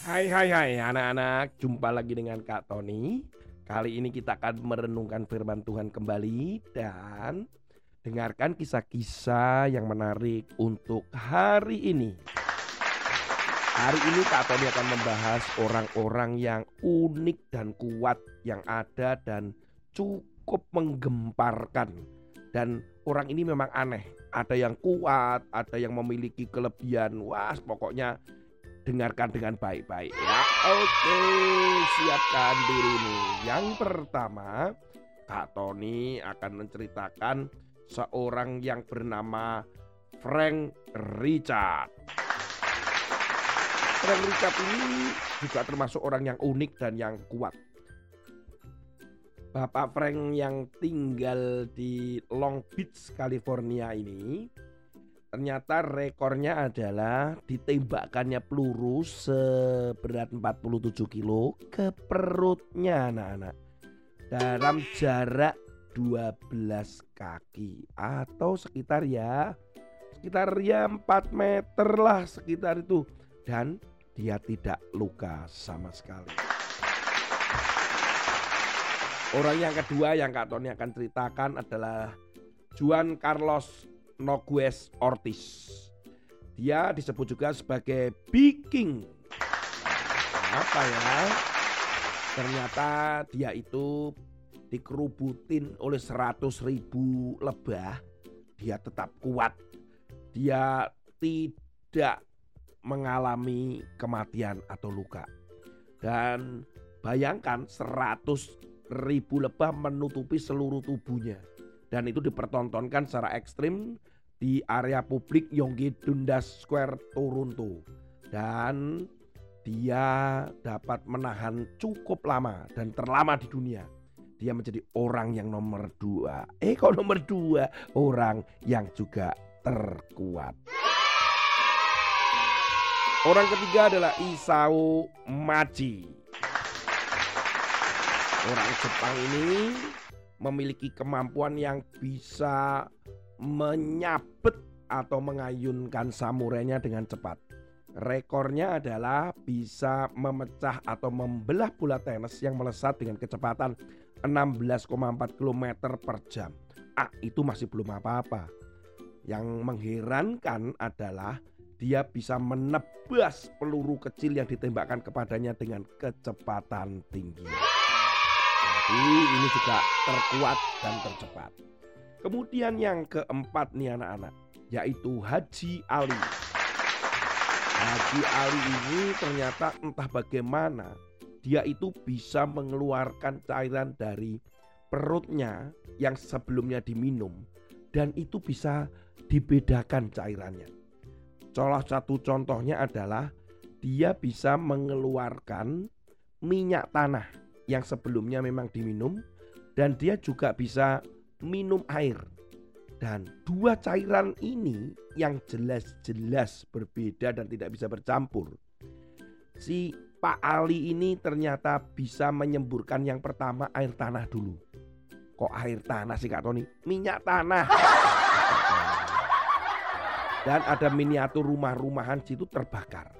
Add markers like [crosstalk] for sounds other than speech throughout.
Hai hai hai anak-anak, jumpa lagi dengan Kak Tony. Kali ini kita akan merenungkan firman Tuhan kembali dan dengarkan kisah-kisah yang menarik untuk hari ini. Hari ini Kak Tony akan membahas orang-orang yang unik dan kuat yang ada dan cukup menggemparkan. Dan orang ini memang aneh. Ada yang kuat, ada yang memiliki kelebihan. Wah, pokoknya dengarkan dengan baik-baik ya. Oke, siapkan dirimu. Yang pertama, Kak Tony akan menceritakan seorang yang bernama Frank Richard. Frank Richard ini juga termasuk orang yang unik dan yang kuat. Bapak Frank yang tinggal di Long Beach, California ini ternyata rekornya adalah ditembakkannya peluru seberat 47 kilo ke perutnya anak-anak dalam jarak 12 kaki atau sekitar ya sekitar ya 4 meter lah sekitar itu dan dia tidak luka sama sekali. Orang yang kedua yang Kak Tony akan ceritakan adalah Juan Carlos Nogues Ortiz. Dia disebut juga sebagai Viking. Apa ya? Ternyata dia itu dikerubutin oleh 100 ribu lebah. Dia tetap kuat. Dia tidak mengalami kematian atau luka. Dan bayangkan 100 ribu lebah menutupi seluruh tubuhnya. Dan itu dipertontonkan secara ekstrim di area publik Yonggi Dundas Square Toronto. Dan dia dapat menahan cukup lama dan terlama di dunia. Dia menjadi orang yang nomor dua. Eh kok nomor dua? Orang yang juga terkuat. Orang ketiga adalah Isao Maji. Orang Jepang ini memiliki kemampuan yang bisa menyabet atau mengayunkan samurainya dengan cepat. Rekornya adalah bisa memecah atau membelah bola tenis yang melesat dengan kecepatan 16,4 km per jam. Ah, itu masih belum apa-apa. Yang mengherankan adalah dia bisa menebas peluru kecil yang ditembakkan kepadanya dengan kecepatan tinggi. Jadi ini juga terkuat dan tercepat. Kemudian yang keempat nih anak-anak, yaitu Haji Ali. Haji Ali ini ternyata entah bagaimana dia itu bisa mengeluarkan cairan dari perutnya yang sebelumnya diminum dan itu bisa dibedakan cairannya. Salah satu contohnya adalah dia bisa mengeluarkan minyak tanah yang sebelumnya memang diminum dan dia juga bisa minum air. Dan dua cairan ini yang jelas-jelas berbeda dan tidak bisa bercampur. Si Pak Ali ini ternyata bisa menyemburkan yang pertama air tanah dulu. Kok air tanah sih Kak Tony? Minyak tanah. Dan ada miniatur rumah-rumahan situ terbakar.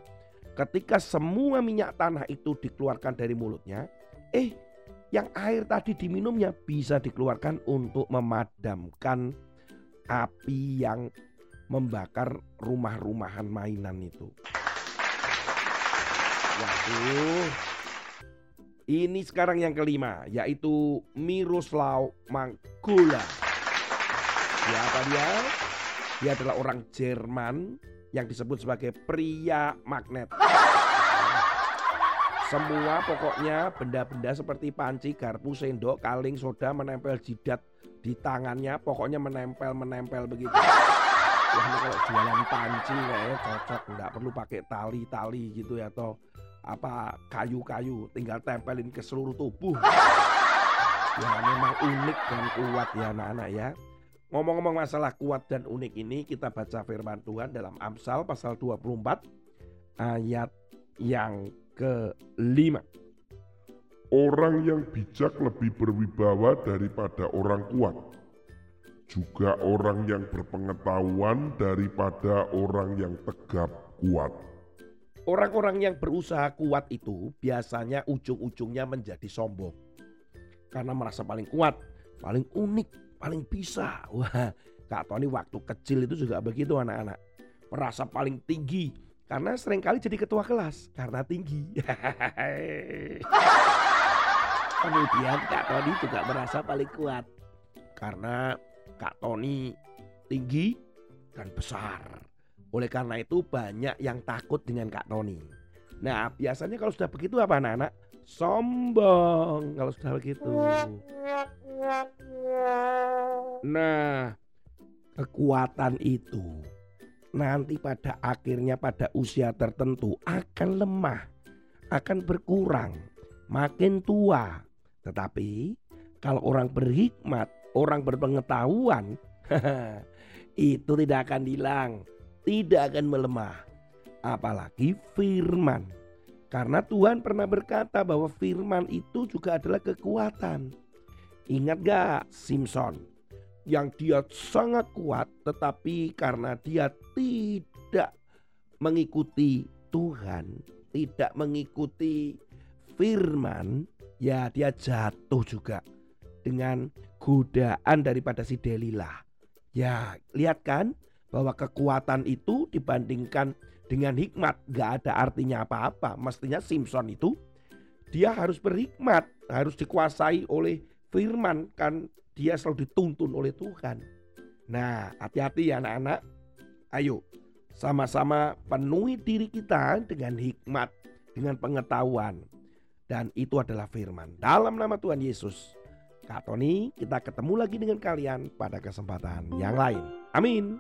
Ketika semua minyak tanah itu dikeluarkan dari mulutnya, eh yang air tadi diminumnya bisa dikeluarkan untuk memadamkan api yang membakar rumah-rumahan mainan itu. Waduh. Ini sekarang yang kelima yaitu Miroslav Mangkola. Siapa dia? Dia adalah orang Jerman yang disebut sebagai pria magnet. Semua pokoknya benda-benda seperti panci, garpu, sendok, kaling, soda menempel jidat di tangannya. Pokoknya menempel-menempel begitu. Wah ini kalau jualan panci kayaknya cocok. Nggak perlu pakai tali-tali gitu ya. Atau apa kayu-kayu. Tinggal tempelin ke seluruh tubuh. Ya memang unik dan kuat ya anak-anak ya. Ngomong-ngomong masalah kuat dan unik ini kita baca firman Tuhan dalam Amsal pasal 24 ayat yang kelima. Orang yang bijak lebih berwibawa daripada orang kuat. Juga orang yang berpengetahuan daripada orang yang tegap kuat. Orang-orang yang berusaha kuat itu biasanya ujung-ujungnya menjadi sombong. Karena merasa paling kuat, paling unik, paling bisa. Wah, Kak Tony waktu kecil itu juga begitu anak-anak. Merasa paling tinggi karena sering kali jadi ketua kelas karena tinggi. [laughs] Kemudian Kak Tony juga merasa paling kuat karena Kak Tony tinggi dan besar. Oleh karena itu banyak yang takut dengan Kak Tony. Nah biasanya kalau sudah begitu apa anak-anak? Sombong kalau sudah begitu. Nah kekuatan itu nanti pada akhirnya pada usia tertentu akan lemah, akan berkurang, makin tua. Tetapi kalau orang berhikmat, orang berpengetahuan, [laughs] itu tidak akan hilang, tidak akan melemah. Apalagi firman. Karena Tuhan pernah berkata bahwa firman itu juga adalah kekuatan. Ingat gak Simpson? Yang dia sangat kuat tetapi karena dia tidak mengikuti Tuhan, tidak mengikuti firman, ya dia jatuh juga dengan godaan daripada si Delilah. Ya, lihat kan bahwa kekuatan itu dibandingkan dengan hikmat gak ada artinya apa-apa. Mestinya Simpson itu dia harus berhikmat, harus dikuasai oleh firman kan dia selalu dituntun oleh Tuhan. Nah, hati-hati ya anak-anak. Ayo, sama-sama penuhi diri kita dengan hikmat, dengan pengetahuan. Dan itu adalah firman. Dalam nama Tuhan Yesus. Kak Tony, kita ketemu lagi dengan kalian pada kesempatan yang lain. Amin.